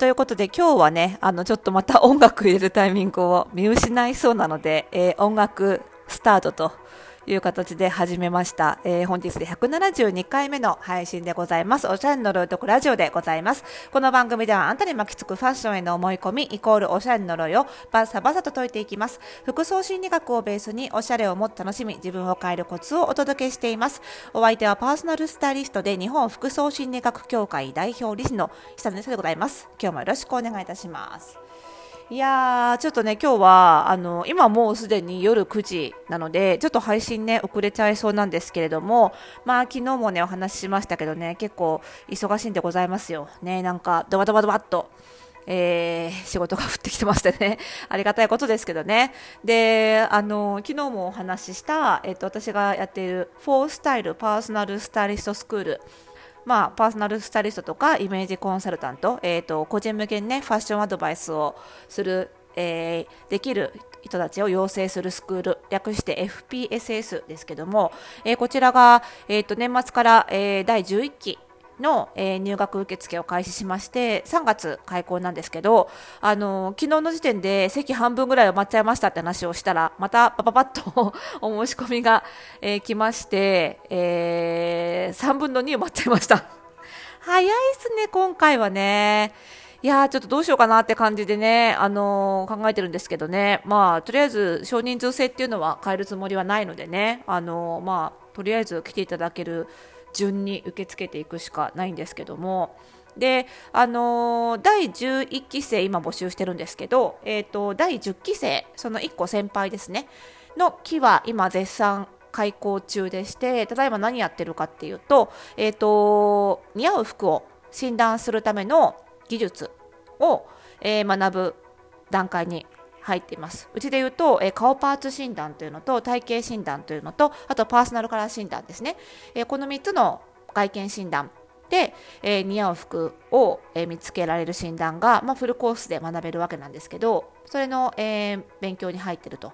ということで今日はね、あの、ちょっとまた音楽入れるタイミングを見失いそうなので、えー、音楽スタートという形で始めました。えー、本日で172回目の配信でございます。おしゃれの呪いとくラジオでございます。この番組ではあんたに巻きつくファッションへの思い込み、イコールおしゃれの呪いをバサバサと解いていきます。服装心理学をベースにおしゃれをもっと楽しみ、自分を変えるコツをお届けしています。お相手はパーソナルスタイリストで日本服装心理学協会代表理事の久野でございます。今日もよろしくお願いいたします。いやー、ちょっとね、今日は、あの、今もうすでに夜9時なので、ちょっと配信ね、遅れちゃいそうなんですけれども、まあ、昨日もね、お話ししましたけどね、結構忙しいんでございますよ。ね、なんか、ドバドバドバっと。えー、仕事が降ってきてましてね、ありがたいことですけどね。で、あの、昨日もお話しした、えっと、私がやっている、フォースタイルパーソナルスタイリストスクール、まあ、パーソナルスタイリストとかイメージコンサルタント、えーと、個人向けに、ね、ファッションアドバイスをする、えー、できる人たちを養成するスクール略して FPSS ですけども、えー、こちらが、えーと、年末から、えー、第11期の、えー、入学受付を開始しまして3月開校なんですけどあの昨日の時点で席半分ぐらい埋まっちゃいましたって話をしたらまたパパパッと お申し込みが、えー、来まして、えー、3分の2埋まっちゃいました。早いっすね今回はね。いやー、ちょっとどうしようかなって感じでね、あのー、考えてるんですけどね、まあ、とりあえず少人数制っていうのは変えるつもりはないのでね、あのー、まあ、とりあえず来ていただける順に受け付けていくしかないんですけども。であのー、第11期生今募集してるんですけど、えーと、第10期生その1個先輩ですね。の期は今絶賛開講中でしてただいま何やってるかっていうと,、えーと、似合う服を診断するための技術を、えー、学ぶ段階に入っています。うちで言うと、えー、顔パーツ診断というのと体型診断というのとあとパーソナルカラー診断ですね、えー、この3つの外見診断で、えー、似合う服を、え見つけられる診断が、まあ、フルコースで学べるわけなんですけどそれの、え勉強に入ってると。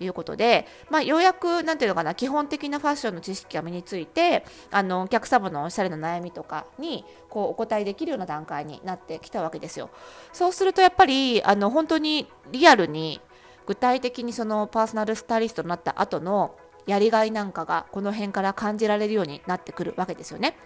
いうことで、まあ、ようやくなんていうのかな基本的なファッションの知識が身についてあのお客様のおしゃれな悩みとかにこうお答えできるような段階になってきたわけですよ。そうするとやっぱりあの本当にリアルに具体的にそのパーソナルスタイリストになった後のやりがいなんかがこの辺から感じられるようになってくるわけですよね。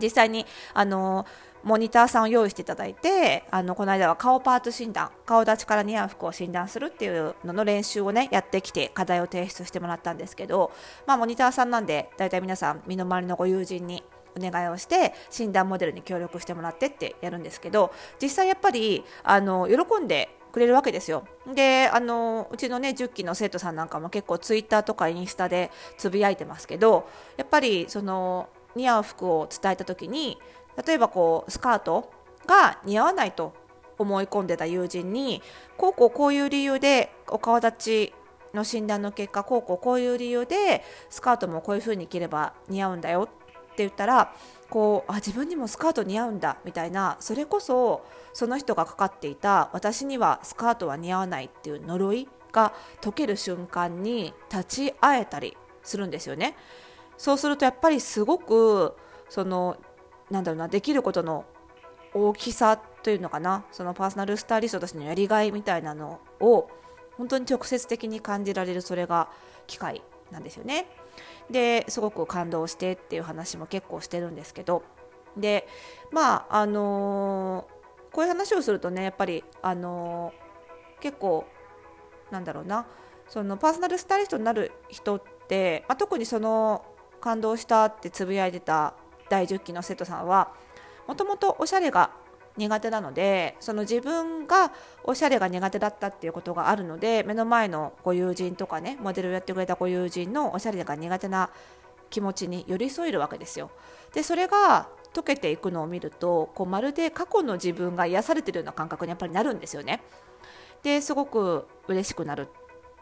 実際にあのモニターさんを用意していただいてあのこの間は顔パーツ診断顔立ちから似合う服を診断するっていうのの練習をねやってきて課題を提出してもらったんですけど、まあ、モニターさんなんで大体皆さん身の回りのご友人にお願いをして診断モデルに協力してもらってってやるんですけど実際やっぱりあの喜んでくれるわけですよ。であのうちのね10期の生徒さんなんかも結構ツイッターとかインスタでつぶやいてますけどやっぱりその似合う服を伝えた時に例えばこうスカートが似合わないと思い込んでた友人にこうこうこういう理由でお顔立ちの診断の結果こうこうこういう理由でスカートもこういう風に着れば似合うんだよって言ったらこうあ自分にもスカート似合うんだみたいなそれこそその人がかかっていた私にはスカートは似合わないっていう呪いが解ける瞬間に立ち会えたりするんですよね。そうするとやっぱりすごくそのなんだろうなできることの大きさというのかな。そのパーソナルスタイリストとしてのやりがいみたいなのを本当に直接的に感じられるそれが機会なんですよね。ですごく感動してっていう話も結構してるんですけど。でまああのー、こういう話をするとねやっぱりあのー、結構なんだろうな。そのパーソナルスタイリストになる人って、まあ、特にその感動したってつぶやいてた第10期の生徒さんはもともとおしゃれが苦手なのでその自分がおしゃれが苦手だったっていうことがあるので目の前のご友人とかねモデルをやってくれたご友人のおしゃれが苦手な気持ちに寄り添えるわけですよ。でそれが溶けていくのを見るとこうまるで過去の自分が癒されてるような感覚にやっぱりなるんですよね。ですごく嬉しくなる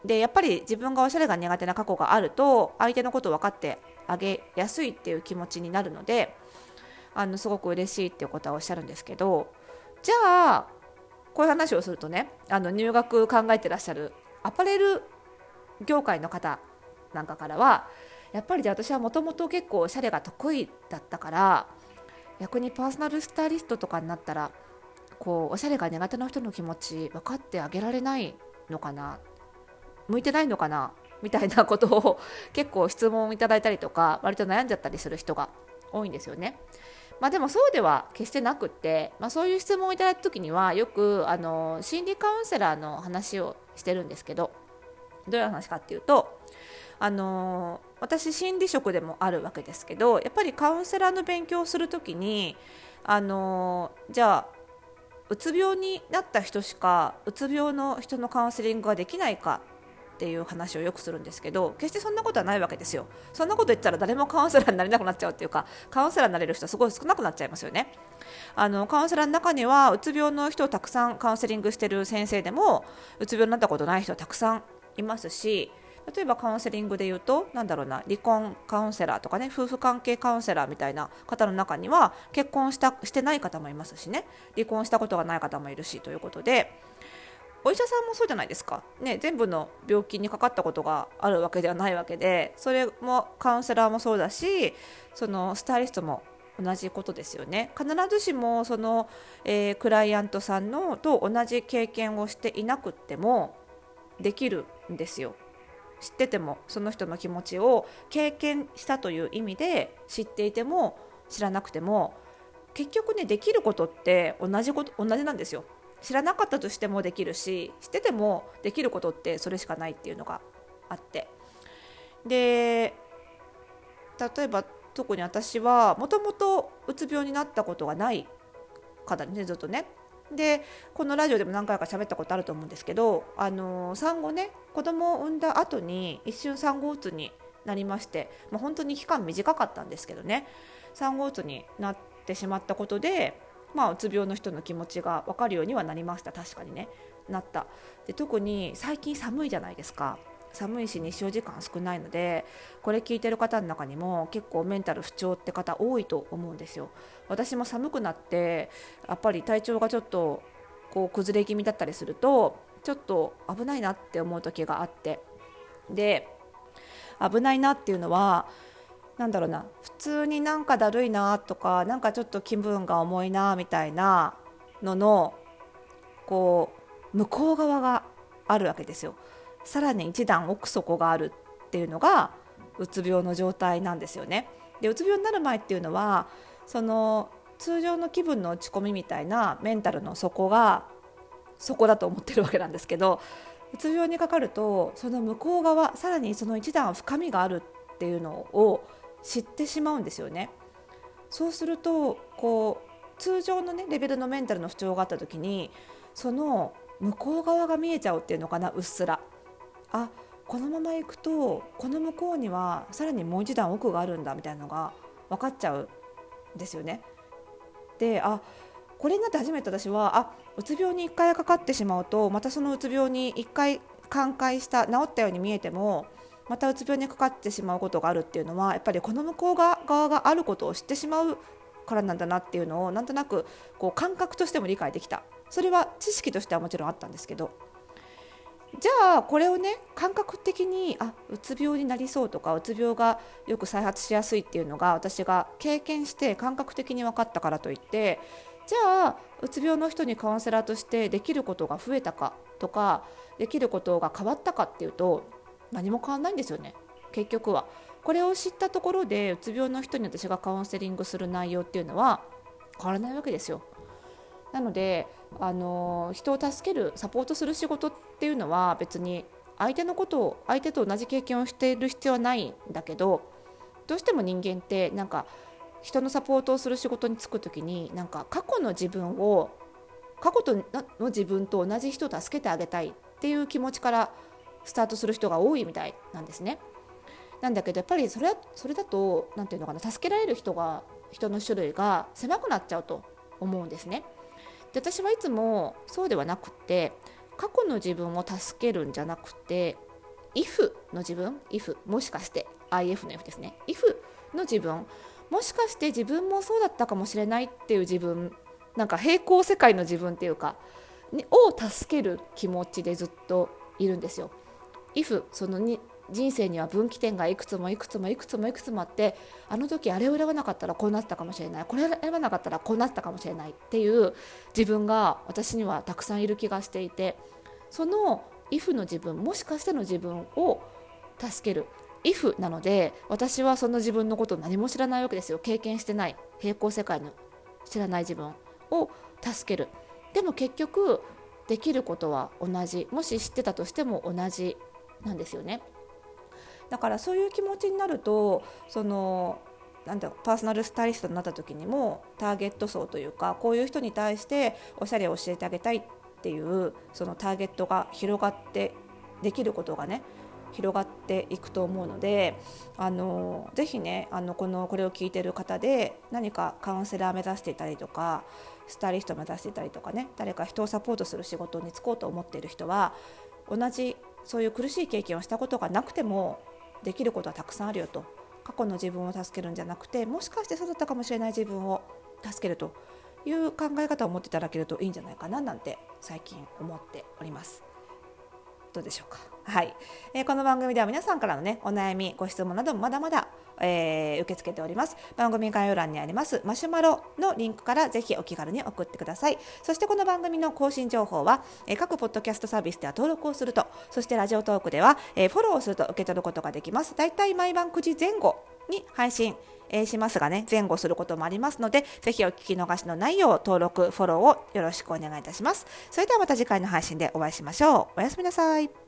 でやっぱり自分がおしゃれが苦手な過去があると相手のことを分かってあげやすいっていう気持ちになるのであのすごく嬉しいっていうことはおっしゃるんですけどじゃあこういう話をするとねあの入学考えてらっしゃるアパレル業界の方なんかからはやっぱりじゃあ私はもともと結構おしゃれが得意だったから逆にパーソナルスタイリストとかになったらこうおしゃれが苦手な人の気持ち分かってあげられないのかな向いてないのかなみたいなことを結構質問をいただいたりとか 割と悩んじゃったりする人が多いんですよね。まあ、でもそうでは決してなくって、まあ、そういう質問をいただいた時にはよくあの心理カウンセラーの話をしてるんですけどどういう話かっていうとあの私心理職でもあるわけですけどやっぱりカウンセラーの勉強をする時にあのじゃあうつ病になった人しかうつ病の人のカウンセリングができないかっていう話をよくするんですけど決してそんなことはないわけですよ。そんなこと言ったら誰もカウンセラーになれなくなっちゃうっていうかカウンセラーになれる人はすごい少なくなっちゃいますよね。あのカウンセラーの中にはうつ病の人をたくさんカウンセリングしてる先生でもうつ病になったことない人はたくさんいますし例えばカウンセリングで言うとなだろうな離婚カウンセラーとかね夫婦関係カウンセラーみたいな方の中には結婚したしてない方もいますしね。離婚したことがない方もいるしということでお医者さんもそうじゃないですか、ね、全部の病気にかかったことがあるわけではないわけでそれもカウンセラーもそうだしそのスタイリストも同じことですよね。必ずしもその、えー、クライアントさんのと同じ経験をしていなくってもできるんですよ。知っててもその人の気持ちを経験したという意味で知っていても知らなくても結局ねできることって同じこと同じなんですよ。知らなかったとしてもできるし知っててもできることってそれしかないっていうのがあって。で例えば特に私はもともとうつ病になったことがない方ねずっとね。でこのラジオでも何回か喋ったことあると思うんですけどあの産後ね子供を産んだ後に一瞬産後うつになりまして、まあ、本当に期間短かったんですけどね。産後うつになってしまったことで、まあ、うつ病の人の気持ちが分かるようにはなりました。確かにね。なった。で特に最近寒いじゃないですか。寒いし日照時間少ないのでこれ聞いてる方の中にも結構メンタル不調って方多いと思うんですよ。私も寒くなってやっぱり体調がちょっとこう崩れ気味だったりするとちょっと危ないなって思う時があって。で危ないなっていうのは何だろうな普通になんかだるいなとかなんかちょっと気分が重いなみたいなののこう向こう側があるわけですよ。さらに一段奥底があるっていうのがうつ病の状態なんですよね。でうつ病になる前っていうのはその通常の気分の落ち込みみたいなメンタルの底が底だと思ってるわけなんですけどうつ病にかかるとその向こう側さらにその一段深みがあるっていうのを知ってしまうんですよね。そうするとこう通常の、ね、レベルのメンタルの不調があった時にその向こう側が見えちゃうっていうのかなうっすらあこのまま行くとこの向こうにはさらにもう一段奥があるんだみたいなのが分かっちゃうんですよね。であこれになって初めて私はあうつ病に1回かかってしまうとまたそのうつ病に1回寛解した治ったように見えてもまたうつ病にかかってしまうことがあるっていうのはやっぱりこの向こう側があることを知ってしまうからなんだなっていうのをなんとなくこう感覚としても理解できた。それは知識としてはもちろんあったんですけどじゃあこれをね感覚的にあうつ病になりそうとかうつ病がよく再発しやすいっていうのが私が経験して感覚的に分かったからといってじゃあうつ病の人にカウンセラーとしてできることが増えたかとかできることが変わったかっていうと何も変わらないんですよね結局は。これを知ったところでうつ病の人に私がカウンセリングする内容っていうのは変わらないわけですよ。なのであの人を助けるサポートする仕事っていうのは別に相手のことを相手と同じ経験をしている必要はないんだけどどうしても人間ってなんか人のサポートをする仕事に就く時になんか過去の自分を過去との自分と同じ人を助けてあげたいっていう気持ちからスタートする人が多いみたいなんですね。なんだけどやっぱりそれそれだと何て言うのかな助けられる人が人の種類が狭くなっちゃうと思うんですね。で私はいつもそうではなくって過去の自分を助けるんじゃなくて if の自分 if もしかして if の F ですね if の自分もしかして自分もそうだったかもしれないっていう自分なんか平行世界の自分っていうかを助ける気持ちでずっといるんですよ。If そのに人生には分岐点がいくつもいくつもいくつもいくつもあってあの時あれを選ばなかったらこうなったかもしれない。これを選ばなかったらこうなったかもしれないっていう自分が私にはたくさんいる気がしていてその if の自分もしかしての自分を助ける。if なので私はその自分のことを何も知らないわけですよ。経験してない。平行世界の知らない自分を助ける。でも結局できることは同じ。もし知ってたとしても同じ。なんですよね。だからそういう気持ちになるとそのなんだパーソナルスタイリストになった時にもターゲット層というかこういう人に対しておしゃれを教えてあげたいっていうそのターゲットが広がってできることがね広がっていくと思うのであのぜひねあのこのこれを聞いてる方で何かカウンセラー目指していたりとかスタイリスト目指していたりとかね誰か人をサポートする仕事に就こうと思っている人は同じそういう苦しい経験をしたことがなくてもできることはたくさんあるよと過去の自分を助けるんじゃなくてもしかして育ったかもしれない自分を助けるという考え方を持っていただけるといいんじゃないかななんて最近思っております。どうでしょうか？はい、えー、この番組では皆さんからのねお悩みご質問などもまだまだ、えー、受け付けております番組概要欄にありますマシュマロのリンクからぜひお気軽に送ってくださいそしてこの番組の更新情報は、えー、各ポッドキャストサービスでは登録をするとそしてラジオトークでは、えフォローをすると受け取ることができますだいたい毎晩9時前後に配信えしますがね、前後することもありますので、ぜひお聞き逃しのないよう登録、フォローをよろしくお願いいたします。それではまた次回の配信でお会いしましょう。おやすみなさい。